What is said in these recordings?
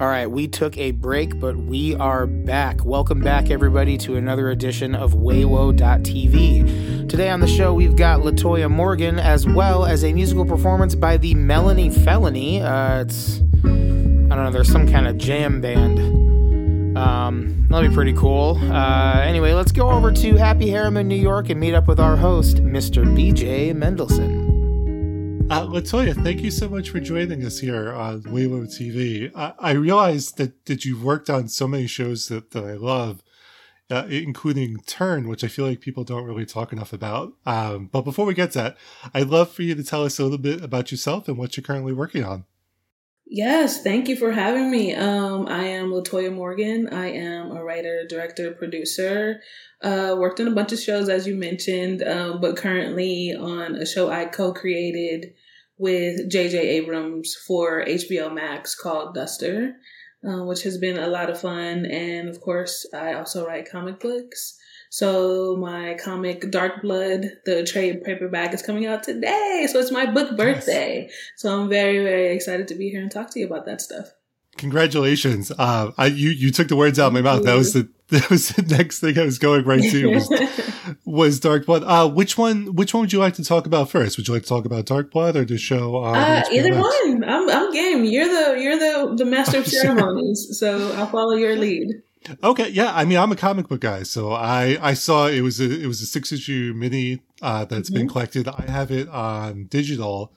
All right, we took a break, but we are back. Welcome back, everybody, to another edition of Weiwo.tv. Today on the show, we've got LaToya Morgan, as well as a musical performance by the Melanie Felony. Uh, it's, I don't know, there's some kind of jam band. Um, that'll be pretty cool. Uh, anyway, let's go over to Happy Harriman, New York, and meet up with our host, Mr. BJ Mendelson. Uh, LaToya, thank you so much for joining us here on Weiwo TV. I, I realized that, that you've worked on so many shows that, that I love, uh, including Turn, which I feel like people don't really talk enough about. Um, but before we get to that, I'd love for you to tell us a little bit about yourself and what you're currently working on. Yes, thank you for having me. Um, I am LaToya Morgan. I am a writer, director, producer. Uh, worked on a bunch of shows, as you mentioned, um, but currently on a show I co created with J.J. Abrams for HBO Max called Duster, uh, which has been a lot of fun. And of course, I also write comic books. So my comic Dark Blood, the trade paperback is coming out today. So it's my book birthday. Yes. So I'm very, very excited to be here and talk to you about that stuff. Congratulations. Uh, I, you, you took the words out of my mouth. That was the, that was the next thing I was going right to was, was Dark Blood. Uh, which one, which one would you like to talk about first? Would you like to talk about Dark Blood or the show? Uh, either one. I'm, I'm game. You're the, you're the, the master of ceremonies. so I'll follow your lead. Okay, yeah. I mean, I'm a comic book guy, so I I saw it was a it was a six issue mini uh, that's mm-hmm. been collected. I have it on digital,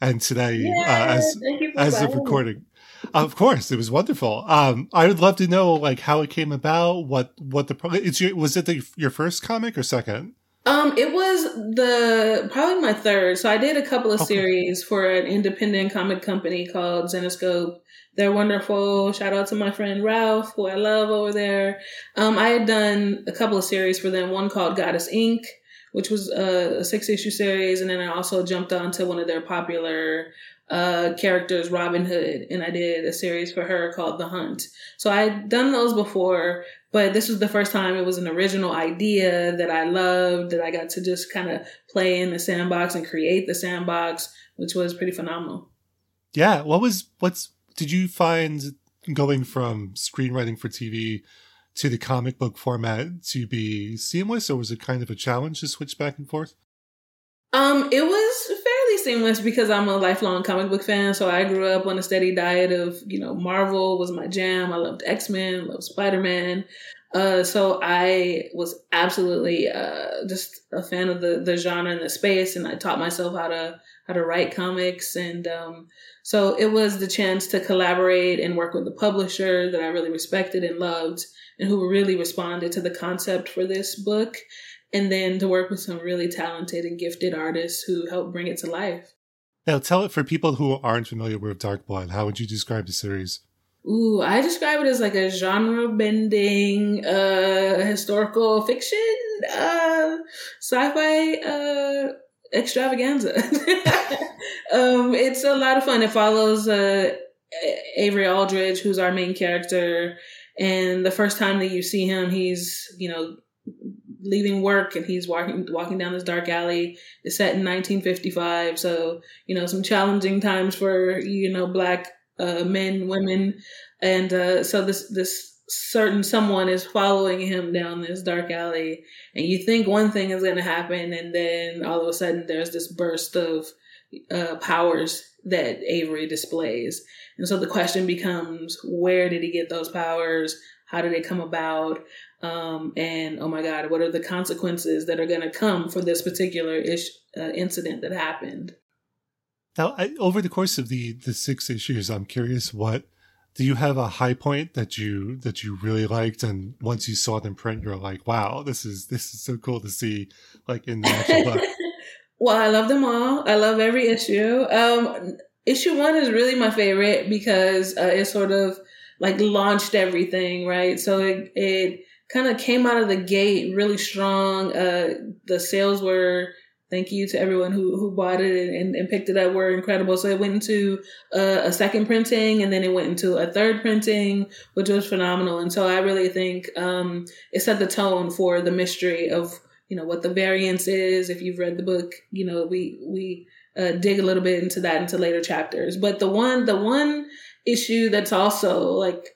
and today, yeah, uh, as as of recording, of course, it was wonderful. Um, I would love to know like how it came about. What what the it's your, was it the, your first comic or second? Um, it was the probably my third. So I did a couple of okay. series for an independent comic company called Zenescope. they're wonderful. Shout out to my friend Ralph, who I love over there. Um, I had done a couple of series for them. One called Goddess Inc., which was a, a six issue series, and then I also jumped onto one of their popular uh, characters, Robin Hood, and I did a series for her called The Hunt. So I had done those before, but this was the first time it was an original idea that I loved, that I got to just kind of play in the sandbox and create the sandbox, which was pretty phenomenal. Yeah. What was, what's, did you find going from screenwriting for TV to the comic book format to be seamless, or was it kind of a challenge to switch back and forth? Um, it was fairly seamless because I'm a lifelong comic book fan. So I grew up on a steady diet of, you know, Marvel was my jam. I loved X Men, loved Spider Man. Uh, so I was absolutely uh, just a fan of the the genre and the space, and I taught myself how to how to write comics and um, so it was the chance to collaborate and work with a publisher that I really respected and loved and who really responded to the concept for this book. And then to work with some really talented and gifted artists who help bring it to life. Now, tell it for people who aren't familiar with Dark Blood. How would you describe the series? Ooh, I describe it as like a genre bending, uh, historical fiction, uh, sci fi, uh, extravaganza. um, it's a lot of fun. It follows uh, Avery Aldridge, who's our main character, and the first time that you see him, he's you know leaving work and he's walking walking down this dark alley. It's set in 1955, so you know some challenging times for you know black uh, men, women, and uh, so this this certain someone is following him down this dark alley. And you think one thing is going to happen and then all of a sudden there's this burst of uh, powers that avery displays. And so the question becomes where did he get those powers? How did they come about um, and oh my god what are the consequences that are going to come for this particular ish, uh, incident that happened? Now I, over the course of the the six issues i'm curious what do you have a high point that you that you really liked? And once you saw it in print you're like wow this is this is so cool to see like in the actual book. Well i love them all. I love every issue. Um issue one is really my favorite because uh, it sort of like launched everything right? So it, it kind of came out of the gate really strong uh the sales were thank you to everyone who, who bought it and, and picked it up were incredible. So it went into a, a, second printing and then it went into a third printing, which was phenomenal. And so I really think um, it set the tone for the mystery of, you know, what the variance is. If you've read the book, you know, we, we uh, dig a little bit into that into later chapters. But the one, the one issue that's also like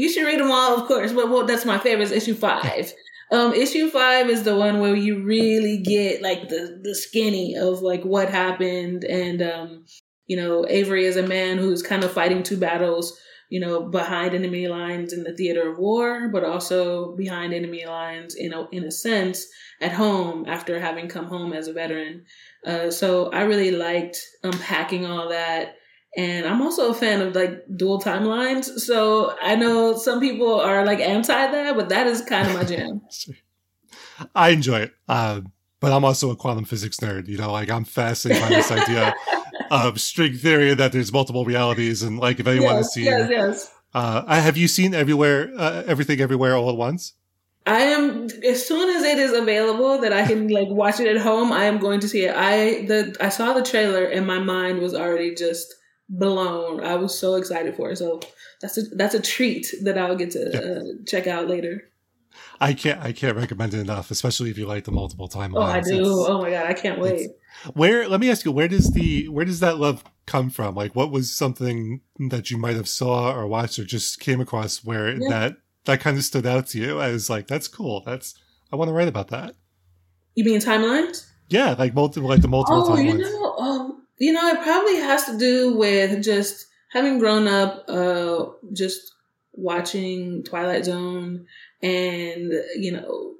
you should read them all, of course, but well, that's my favorite is issue five. Um, issue five is the one where you really get like the the skinny of like what happened, and um, you know, Avery is a man who's kind of fighting two battles, you know, behind enemy lines in the theater of war, but also behind enemy lines in a in a sense at home after having come home as a veteran. Uh, so I really liked unpacking all that and I'm also a fan of like dual timelines. So I know some people are like anti that, but that is kind of my jam. I enjoy it. Uh, but I'm also a quantum physics nerd. You know, like I'm fascinated by this idea of string theory that there's multiple realities. And like, if anyone yes, has seen, yes, yes. Uh, have you seen everywhere, uh, everything everywhere all at once? I am as soon as it is available that I can like watch it at home. I am going to see it. I the I saw the trailer and my mind was already just blown. I was so excited for it. So that's a that's a treat that I'll get to yeah. uh, check out later. I can't I can't recommend it enough, especially if you like the multiple timelines. Oh, I do. It's, oh my god, I can't wait. Where let me ask you, where does the where does that love come from? Like, what was something that you might have saw or watched or just came across where yeah. that that kind of stood out to you as like that's cool. That's I want to write about that. You mean timelines? Yeah, like multiple, like the multiple oh, timelines. You know, you know, it probably has to do with just having grown up, uh, just watching Twilight Zone and, you know,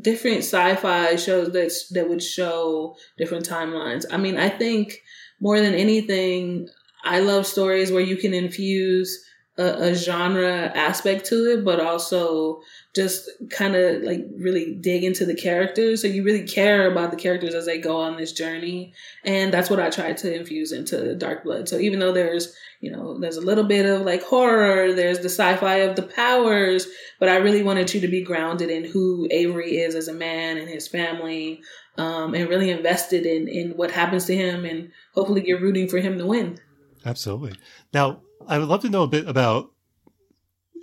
different sci-fi shows that that would show different timelines. I mean, I think more than anything, I love stories where you can infuse a, a genre aspect to it, but also just kind of like really dig into the characters. So you really care about the characters as they go on this journey. And that's what I tried to infuse into Dark Blood. So even though there's, you know, there's a little bit of like horror, there's the sci-fi of the powers, but I really wanted you to be grounded in who Avery is as a man and his family. Um, and really invested in, in what happens to him and hopefully you're rooting for him to win. Absolutely. Now, I would love to know a bit about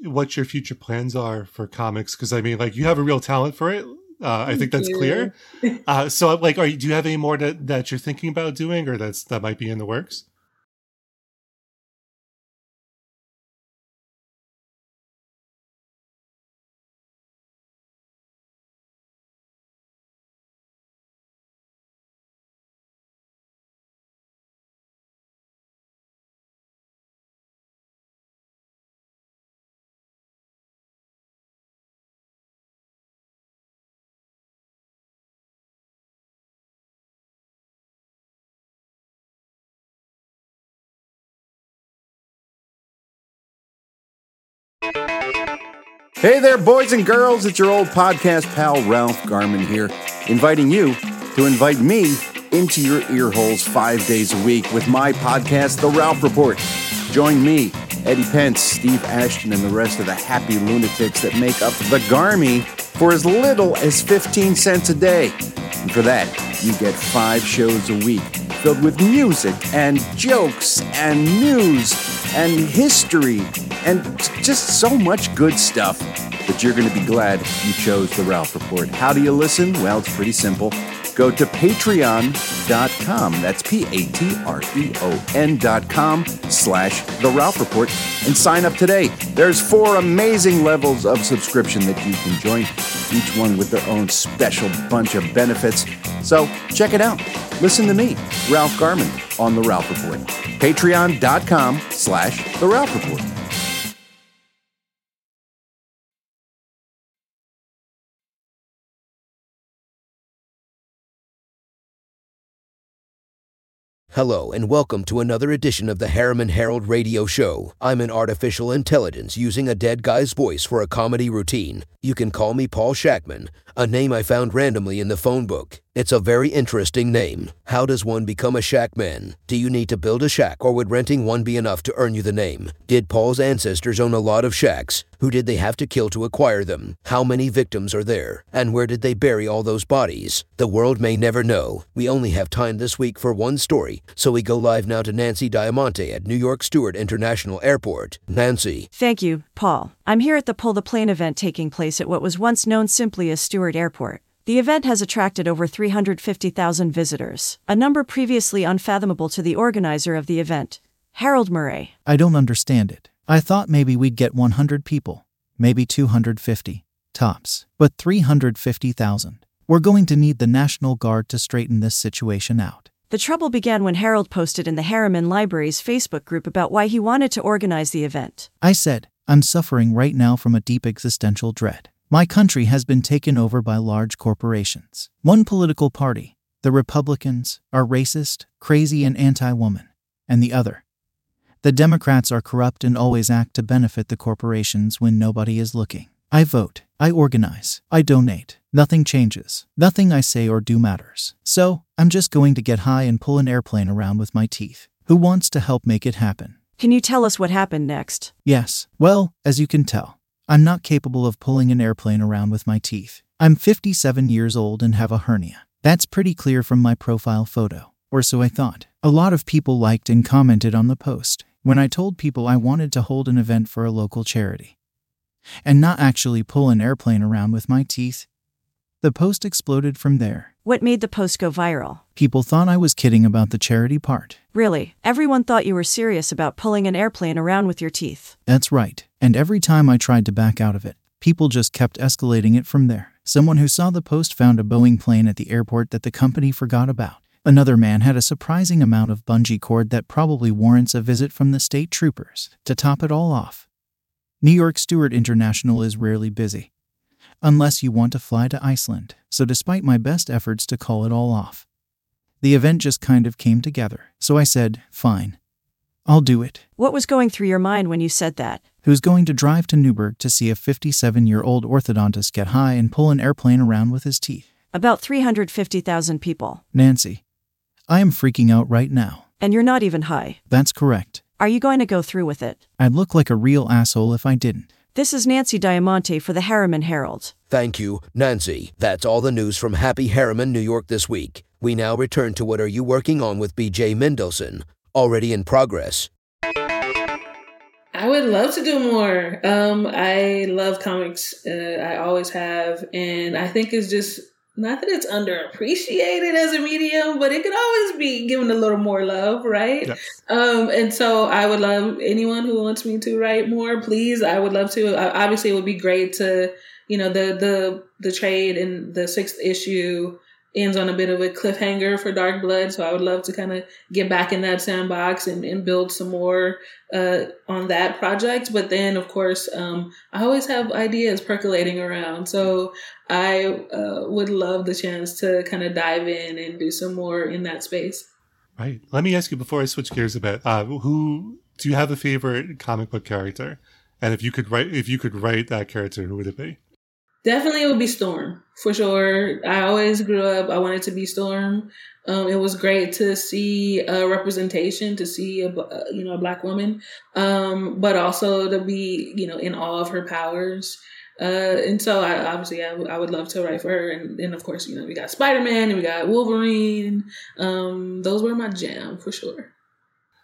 what your future plans are for comics because I mean, like, you have a real talent for it. Uh, I think that's clear. Uh, so, like, are you, do you have any more that, that you're thinking about doing, or that's that might be in the works? Hey there, boys and girls. It's your old podcast pal, Ralph Garman here, inviting you to invite me into your ear holes five days a week with my podcast, The Ralph Report. Join me, Eddie Pence, Steve Ashton, and the rest of the happy lunatics that make up the Garmy for as little as 15 cents a day. And for that, you get five shows a week filled with music and jokes and news and history and just so much good stuff that you're going to be glad you chose the Ralph Report. How do you listen? Well, it's pretty simple. Go to patreon.com. That's P A T R E O N.com slash The Ralph Report and sign up today. There's four amazing levels of subscription that you can join, each one with their own special bunch of benefits. So check it out. Listen to me, Ralph Garman, on The Ralph Report. Patreon.com slash The Ralph Report. Hello, and welcome to another edition of the Harriman Herald Radio Show. I'm an artificial intelligence using a dead guy's voice for a comedy routine. You can call me Paul Shackman, a name I found randomly in the phone book. It's a very interesting name. How does one become a shackman? Do you need to build a shack, or would renting one be enough to earn you the name? Did Paul's ancestors own a lot of shacks? Who did they have to kill to acquire them? How many victims are there? And where did they bury all those bodies? The world may never know. We only have time this week for one story, so we go live now to Nancy Diamante at New York Stewart International Airport. Nancy. Thank you, Paul. I'm here at the Pull the Plane event taking place at what was once known simply as Stewart Airport. The event has attracted over 350,000 visitors, a number previously unfathomable to the organizer of the event. Harold Murray. I don't understand it. I thought maybe we'd get 100 people, maybe 250, tops, but 350,000. We're going to need the National Guard to straighten this situation out. The trouble began when Harold posted in the Harriman Library's Facebook group about why he wanted to organize the event. I said, I'm suffering right now from a deep existential dread. My country has been taken over by large corporations. One political party, the Republicans, are racist, crazy, and anti woman, and the other, the Democrats are corrupt and always act to benefit the corporations when nobody is looking. I vote. I organize. I donate. Nothing changes. Nothing I say or do matters. So, I'm just going to get high and pull an airplane around with my teeth. Who wants to help make it happen? Can you tell us what happened next? Yes. Well, as you can tell, I'm not capable of pulling an airplane around with my teeth. I'm 57 years old and have a hernia. That's pretty clear from my profile photo. Or so I thought. A lot of people liked and commented on the post, when I told people I wanted to hold an event for a local charity and not actually pull an airplane around with my teeth. The post exploded from there. What made the post go viral? People thought I was kidding about the charity part. Really? Everyone thought you were serious about pulling an airplane around with your teeth. That's right. And every time I tried to back out of it, people just kept escalating it from there. Someone who saw the post found a Boeing plane at the airport that the company forgot about. Another man had a surprising amount of bungee cord that probably warrants a visit from the state troopers. To top it all off, New York Stewart International is rarely busy, unless you want to fly to Iceland. So, despite my best efforts to call it all off, the event just kind of came together. So I said, fine, I'll do it. What was going through your mind when you said that? Who's going to drive to Newburgh to see a 57 year old orthodontist get high and pull an airplane around with his teeth? About 350,000 people. Nancy, I am freaking out right now. And you're not even high. That's correct. Are you going to go through with it? I'd look like a real asshole if I didn't. This is Nancy Diamante for the Harriman Herald. Thank you, Nancy. That's all the news from Happy Harriman, New York this week. We now return to what are you working on with BJ Mendelson? Already in progress. I would love to do more. Um, I love comics. Uh, I always have, and I think it's just not that it's underappreciated as a medium, but it could always be given a little more love, right? Yes. Um, and so I would love anyone who wants me to write more, please. I would love to. obviously, it would be great to, you know, the the the trade in the sixth issue ends on a bit of a cliffhanger for Dark Blood. So I would love to kind of get back in that sandbox and, and build some more uh, on that project. But then, of course, um, I always have ideas percolating around. So I uh, would love the chance to kind of dive in and do some more in that space. Right. Let me ask you before I switch gears a bit. Uh, who do you have a favorite comic book character? And if you could write, if you could write that character, who would it be? Definitely, it would be Storm for sure. I always grew up. I wanted to be Storm. Um, it was great to see a representation, to see a you know a black woman, um, but also to be you know in awe of her powers. Uh, and so I obviously I, w- I would love to write for her, and then of course you know we got Spider Man and we got Wolverine. Um, those were my jam for sure.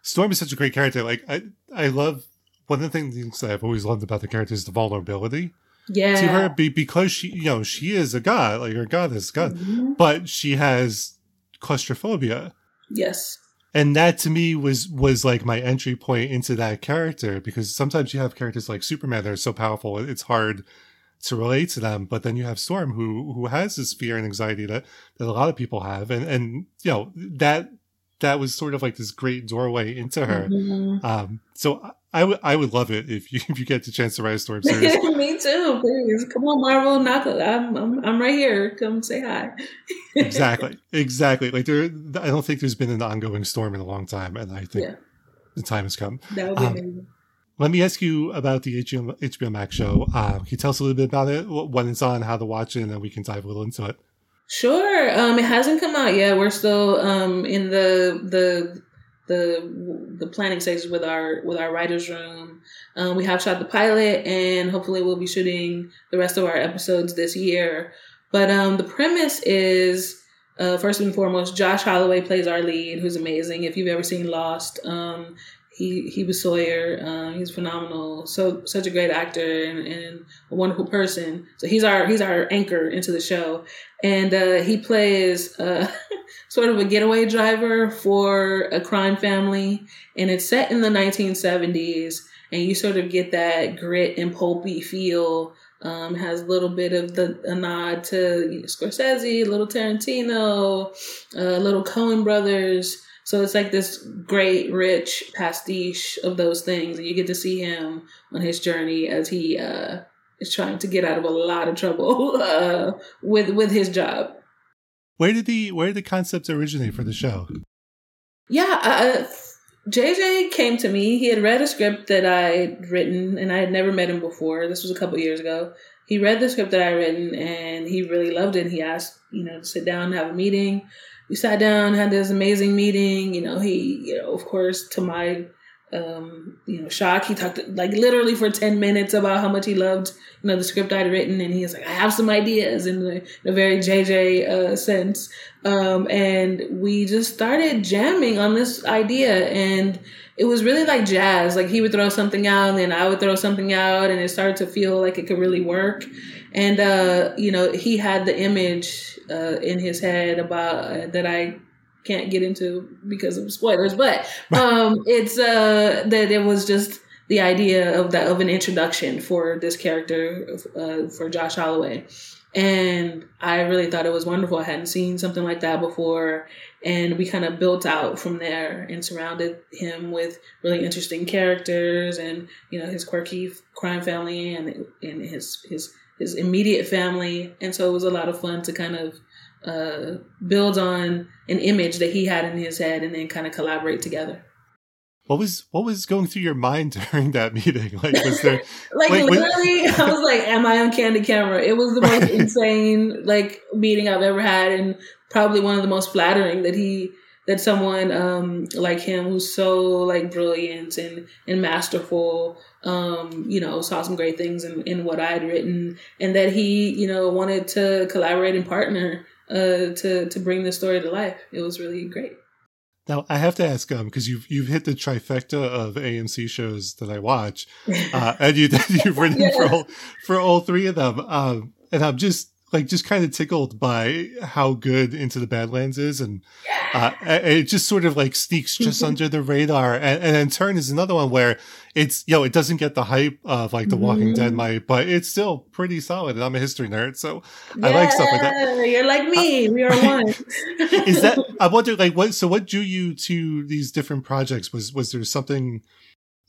Storm is such a great character. Like I, I love one of the things I've always loved about the character is the vulnerability yeah. to her be, because she, you know, she is a god, like her goddess, god, mm-hmm. but she has claustrophobia. Yes. And that to me was was like my entry point into that character because sometimes you have characters like Superman that are so powerful it's hard to relate to them, but then you have Storm who who has this fear and anxiety that that a lot of people have, and and you know that that was sort of like this great doorway into her. Mm-hmm. Um, so I would I would love it if you if you get the chance to write a storm series. Me too, please. Come on, Marvel, knock it. I'm, I'm I'm right here. Come say hi. exactly, exactly. Like there, I don't think there's been an ongoing storm in a long time, and I think yeah. the time has come. That would be um, amazing. Let me ask you about the HBO, HBO Max show. Uh, can you tell us a little bit about it, when it's on, how to watch it, and then we can dive a little into it. Sure. Um, it hasn't come out yet. We're still um, in the the the the planning stages with our with our writers room. Um, we have shot the pilot, and hopefully we'll be shooting the rest of our episodes this year. But um, the premise is uh, first and foremost, Josh Holloway plays our lead, who's amazing. If you've ever seen Lost, um, he he was Sawyer. Um, he's phenomenal. So such a great actor and, and, a wonderful person. So he's our he's our anchor into the show, and uh, he plays uh, sort of a getaway driver for a crime family, and it's set in the 1970s. And you sort of get that grit and pulpy feel. Um, has a little bit of the a nod to Scorsese, a little Tarantino, a uh, little Coen Brothers. So it's like this great, rich pastiche of those things, and you get to see him on his journey as he uh, is trying to get out of a lot of trouble uh, with with his job. Where did the where did the concepts originate for the show? Yeah, uh, JJ came to me. He had read a script that I'd written, and I had never met him before. This was a couple years ago. He read the script that I written, and he really loved it. And He asked, you know, to sit down and have a meeting we sat down, had this amazing meeting. You know, he, you know, of course, to my, um, you know, shock, he talked like literally for 10 minutes about how much he loved, you know, the script I'd written. And he was like, I have some ideas in, the, a very JJ uh, sense. Um, and we just started jamming on this idea. And it was really like jazz. Like he would throw something out and then I would throw something out and it started to feel like it could really work. And, uh, you know, he had the image uh, in his head about uh, that I can't get into because of spoilers, but um, it's uh, that it was just the idea of that of an introduction for this character uh, for Josh Holloway. And I really thought it was wonderful. I hadn't seen something like that before. And we kind of built out from there and surrounded him with really interesting characters and, you know, his quirky crime family and, and his, his his immediate family. And so it was a lot of fun to kind of uh, build on an image that he had in his head and then kind of collaborate together. What was what was going through your mind during that meeting? Like, was there like wait, literally? Was... I was like, "Am I on Candid Camera?" It was the most insane like meeting I've ever had, and probably one of the most flattering that he that someone um, like him who's so like brilliant and and masterful um, you know saw some great things in, in what i had written and that he you know wanted to collaborate and partner uh, to to bring the story to life. It was really great. Now I have to ask, um, because you've you've hit the trifecta of AMC shows that I watch, uh, and you you've written yeah. for all for all three of them, um, and I'm just like just kind of tickled by how good Into the Badlands is, and uh, it just sort of like sneaks just mm-hmm. under the radar. And, and in turn is another one where it's you know it doesn't get the hype of like The Walking mm-hmm. Dead might, but it's still pretty solid. And I'm a history nerd, so yeah, I like stuff like that. You're like me. Uh, we are one. is that I wonder like what? So what drew you to these different projects? Was was there something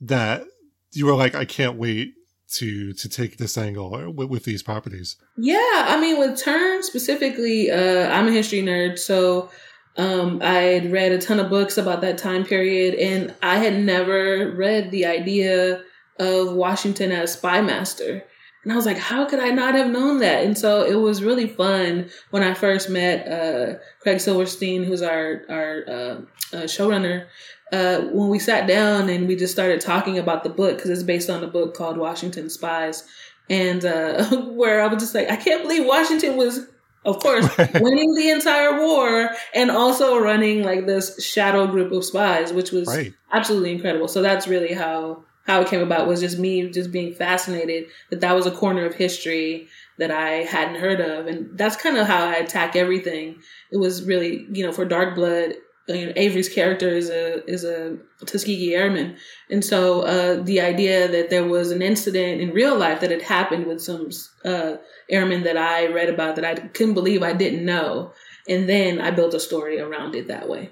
that you were like, I can't wait to to take this angle with, with these properties? Yeah, I mean, with Turn specifically, uh, I'm a history nerd, so um, I had read a ton of books about that time period, and I had never read the idea of Washington as spy master. And I was like, how could I not have known that? And so it was really fun when I first met uh, Craig Silverstein, who's our our uh, uh, showrunner, uh, when we sat down and we just started talking about the book because it's based on a book called Washington Spies, and uh, where I was just like, I can't believe Washington was, of course, winning the entire war and also running like this shadow group of spies, which was right. absolutely incredible. So that's really how how it came about was just me just being fascinated that that was a corner of history that I hadn't heard of, and that's kind of how I attack everything. It was really, you know, for Dark Blood you know, Avery's character is a is a Tuskegee Airman, and so uh, the idea that there was an incident in real life that had happened with some uh, airmen that I read about that I couldn't believe I didn't know, and then I built a story around it that way.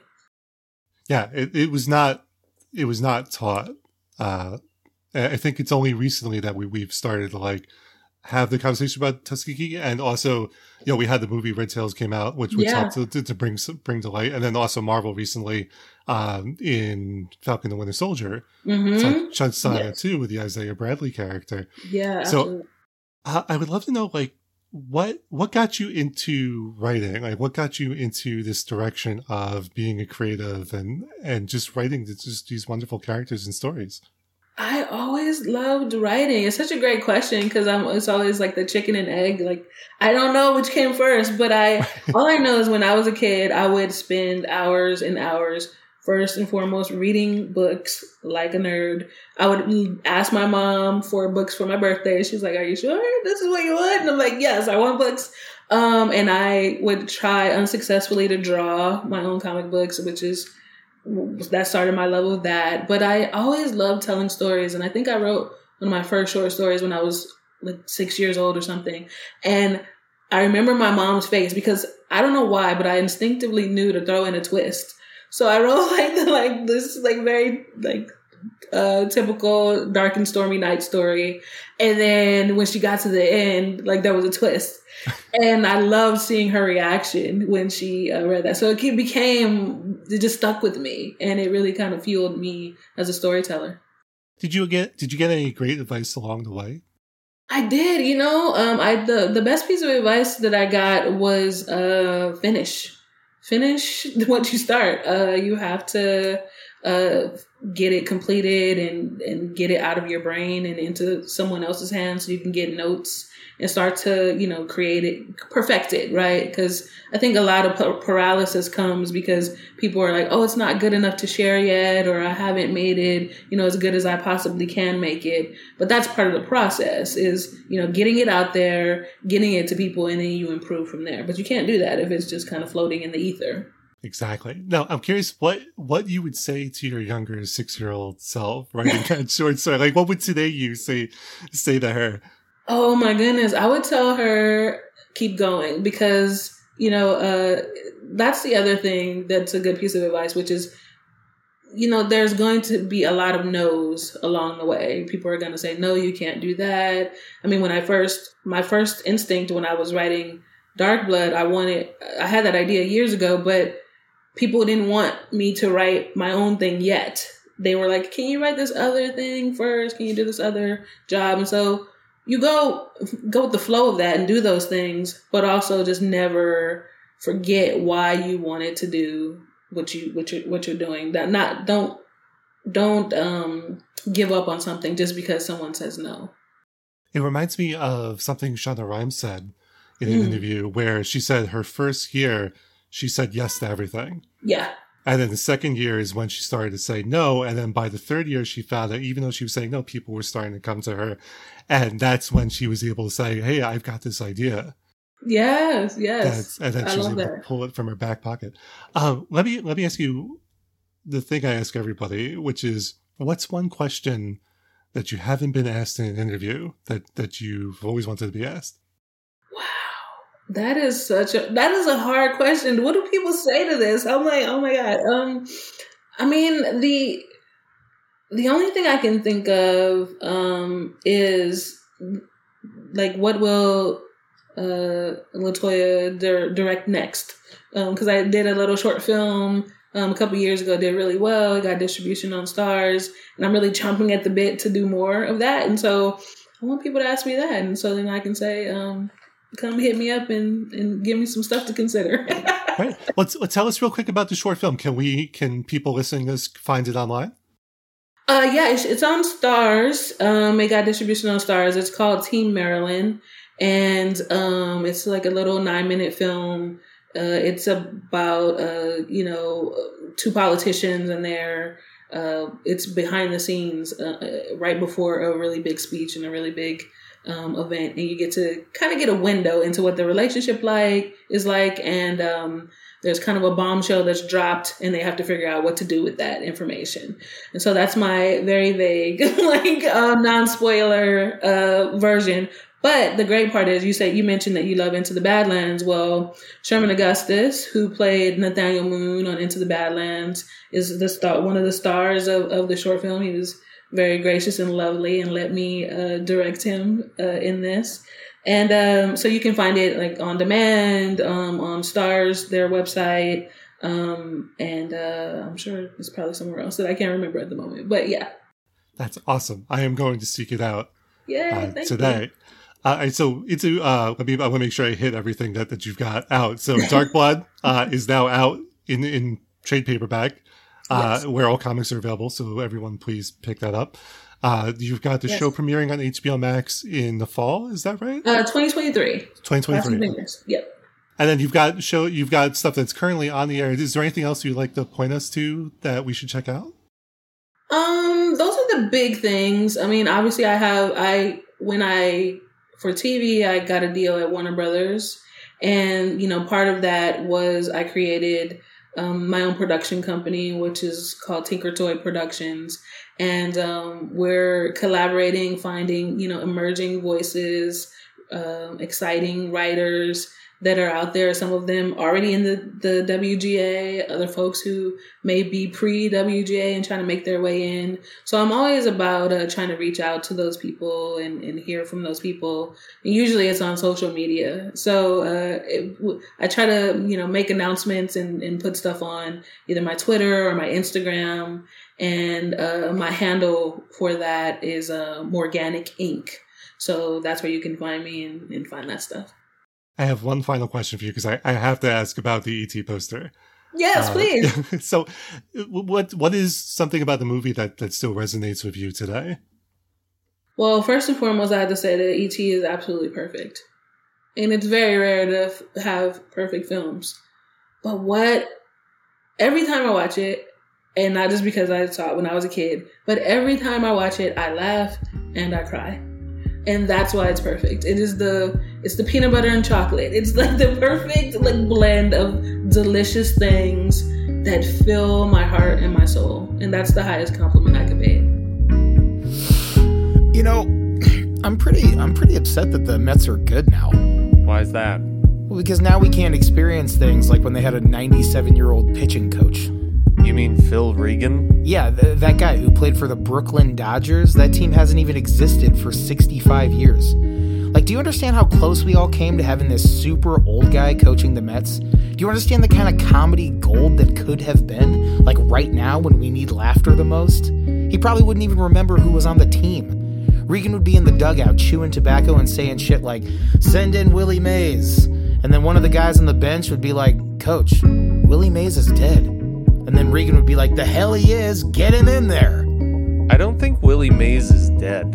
Yeah, it, it was not it was not taught. Uh, I think it's only recently that we we've started to like have the conversation about Tuskegee, and also, you know, we had the movie Red Tails came out, which which yeah. helped to, to, to, bring bring to light, and then also Marvel recently um, in Falcon the Winter Soldier, mm-hmm. touched on yes. too with the Isaiah Bradley character. Yeah. So, uh, I would love to know, like, what what got you into writing? Like, what got you into this direction of being a creative and and just writing just these wonderful characters and stories? I always loved writing. It's such a great question because I'm. It's always like the chicken and egg. Like I don't know which came first, but I all I know is when I was a kid, I would spend hours and hours first and foremost reading books like a nerd. I would ask my mom for books for my birthday. She's like, "Are you sure this is what you want?" And I'm like, "Yes, I want books." Um, and I would try unsuccessfully to draw my own comic books, which is that started my love of that. But I always loved telling stories, and I think I wrote one of my first short stories when I was like six years old or something. And I remember my mom's face because I don't know why, but I instinctively knew to throw in a twist. So I wrote like the, like this like very like uh typical dark and stormy night story. And then when she got to the end, like there was a twist. and I loved seeing her reaction when she uh, read that. So it became it just stuck with me and it really kind of fueled me as a storyteller. Did you get did you get any great advice along the way? I did, you know, um, I the the best piece of advice that I got was uh, finish, finish what you start. Uh, you have to uh, get it completed and and get it out of your brain and into someone else's hands so you can get notes and start to you know create it perfect it right? Because i think a lot of paralysis comes because people are like oh it's not good enough to share yet or i haven't made it you know as good as i possibly can make it. But that's part of the process is you know getting it out there getting it to people and then you improve from there. But you can't do that if it's just kind of floating in the ether Exactly. Now, I'm curious what what you would say to your younger six year old self writing that short story. Like, what would today you say say to her? Oh my goodness. I would tell her keep going because, you know, uh, that's the other thing that's a good piece of advice, which is, you know, there's going to be a lot of no's along the way. People are going to say, no, you can't do that. I mean, when I first, my first instinct when I was writing Dark Blood, I wanted, I had that idea years ago, but people didn't want me to write my own thing yet. They were like, can you write this other thing first? Can you do this other job? And so you go go with the flow of that and do those things, but also just never forget why you wanted to do what you what you what you're doing. That not don't don't um give up on something just because someone says no. It reminds me of something Shonda Rhimes said in an mm. interview where she said her first year she said yes to everything. Yeah. And then the second year is when she started to say no. And then by the third year, she found that even though she was saying no, people were starting to come to her. And that's when she was able to say, Hey, I've got this idea. Yes, yes. That's, and then I she was able that. to pull it from her back pocket. Um, let me, let me ask you the thing I ask everybody, which is what's one question that you haven't been asked in an interview that, that you've always wanted to be asked? That is such a that is a hard question. What do people say to this? I'm like, oh my god. Um, I mean the the only thing I can think of um is like what will uh LaToya di- direct next? Um, because I did a little short film um, a couple years ago, did really well. It got distribution on Starz, and I'm really chomping at the bit to do more of that. And so I want people to ask me that, and so then I can say, um, come hit me up and, and give me some stuff to consider. right. Let's, let's tell us real quick about the short film. Can we can people listening to this find it online? Uh, yeah, it's, it's on Starz. Um, it got distribution on Starz. It's called Team Marilyn, and um, it's like a little nine minute film. Uh, it's about uh, you know two politicians and their uh, it's behind the scenes uh, uh, right before a really big speech and a really big um, event, and you get to kind of get a window into what the relationship like is like, and um, there's kind of a bombshell that's dropped, and they have to figure out what to do with that information. And so that's my very vague, like uh, non spoiler uh, version. But the great part is, you said you mentioned that you love Into the Badlands. Well, Sherman Augustus, who played Nathaniel Moon on Into the Badlands, is the star, one of the stars of, of the short film. He was very gracious and lovely and let me uh, direct him uh, in this. And um, so you can find it like on demand um, on Starz, their website, um, and uh, I'm sure it's probably somewhere else that I can't remember at the moment. But yeah, that's awesome. I am going to seek it out. Yeah, uh, today. Uh, so it's a, uh, let me, I want to make sure I hit everything that, that you've got out. So Dark Blood, uh, is now out in, in trade paperback uh, where all comics are available. So everyone, please pick that up. Uh, you've got the yes. show premiering on HBO Max in the fall. Is that right? Uh, 2023. 2023. Yep. And then you've got show you've got stuff that's currently on the air. Is there anything else you'd like to point us to that we should check out? Um, those are the big things. I mean, obviously, I have I when I for TV, I got a deal at Warner Brothers, and you know, part of that was I created um, my own production company, which is called Tinker Toy Productions, and um, we're collaborating, finding you know emerging voices, uh, exciting writers that are out there. Some of them already in the, the WGA, other folks who may be pre WGA and trying to make their way in. So I'm always about uh, trying to reach out to those people and, and hear from those people. And usually it's on social media. So uh, it, I try to, you know, make announcements and, and put stuff on either my Twitter or my Instagram. And uh, my handle for that is uh, Morganic Inc. So that's where you can find me and, and find that stuff. I have one final question for you because I, I have to ask about the ET poster. Yes, uh, please. so, what what is something about the movie that, that still resonates with you today? Well, first and foremost, I have to say that ET is absolutely perfect, and it's very rare to have perfect films. But what every time I watch it, and not just because I saw it when I was a kid, but every time I watch it, I laugh and I cry and that's why it's perfect. It is the it's the peanut butter and chocolate. It's like the perfect like blend of delicious things that fill my heart and my soul, and that's the highest compliment I could pay. You know, I'm pretty I'm pretty upset that the Mets are good now. Why is that? Well, because now we can't experience things like when they had a 97 year old pitching coach. You mean Phil Regan? Yeah, th- that guy who played for the Brooklyn Dodgers. That team hasn't even existed for 65 years. Like, do you understand how close we all came to having this super old guy coaching the Mets? Do you understand the kind of comedy gold that could have been? Like, right now when we need laughter the most? He probably wouldn't even remember who was on the team. Regan would be in the dugout chewing tobacco and saying shit like, send in Willie Mays. And then one of the guys on the bench would be like, Coach, Willie Mays is dead. And then Regan would be like, The hell he is, get him in there. I don't think Willie Mays is dead.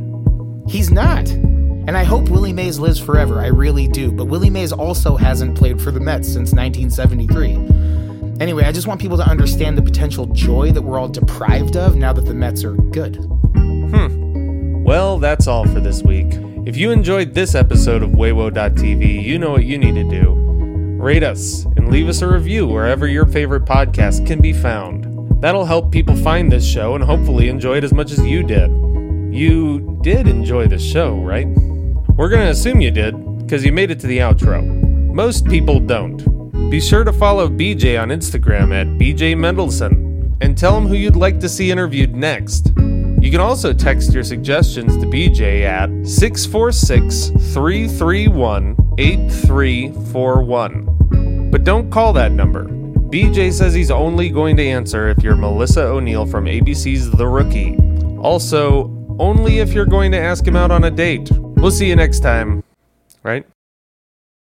He's not. And I hope Willie Mays lives forever. I really do. But Willie Mays also hasn't played for the Mets since 1973. Anyway, I just want people to understand the potential joy that we're all deprived of now that the Mets are good. Hmm. Well, that's all for this week. If you enjoyed this episode of Weiwo.tv, you know what you need to do rate us, leave us a review wherever your favorite podcast can be found. That'll help people find this show and hopefully enjoy it as much as you did. You did enjoy the show, right? We're going to assume you did, because you made it to the outro. Most people don't. Be sure to follow BJ on Instagram at BJ Mendelson and tell him who you'd like to see interviewed next. You can also text your suggestions to BJ at 646 331 8341. But don't call that number. BJ says he's only going to answer if you're Melissa O'Neill from ABC's The Rookie. Also, only if you're going to ask him out on a date. We'll see you next time, right?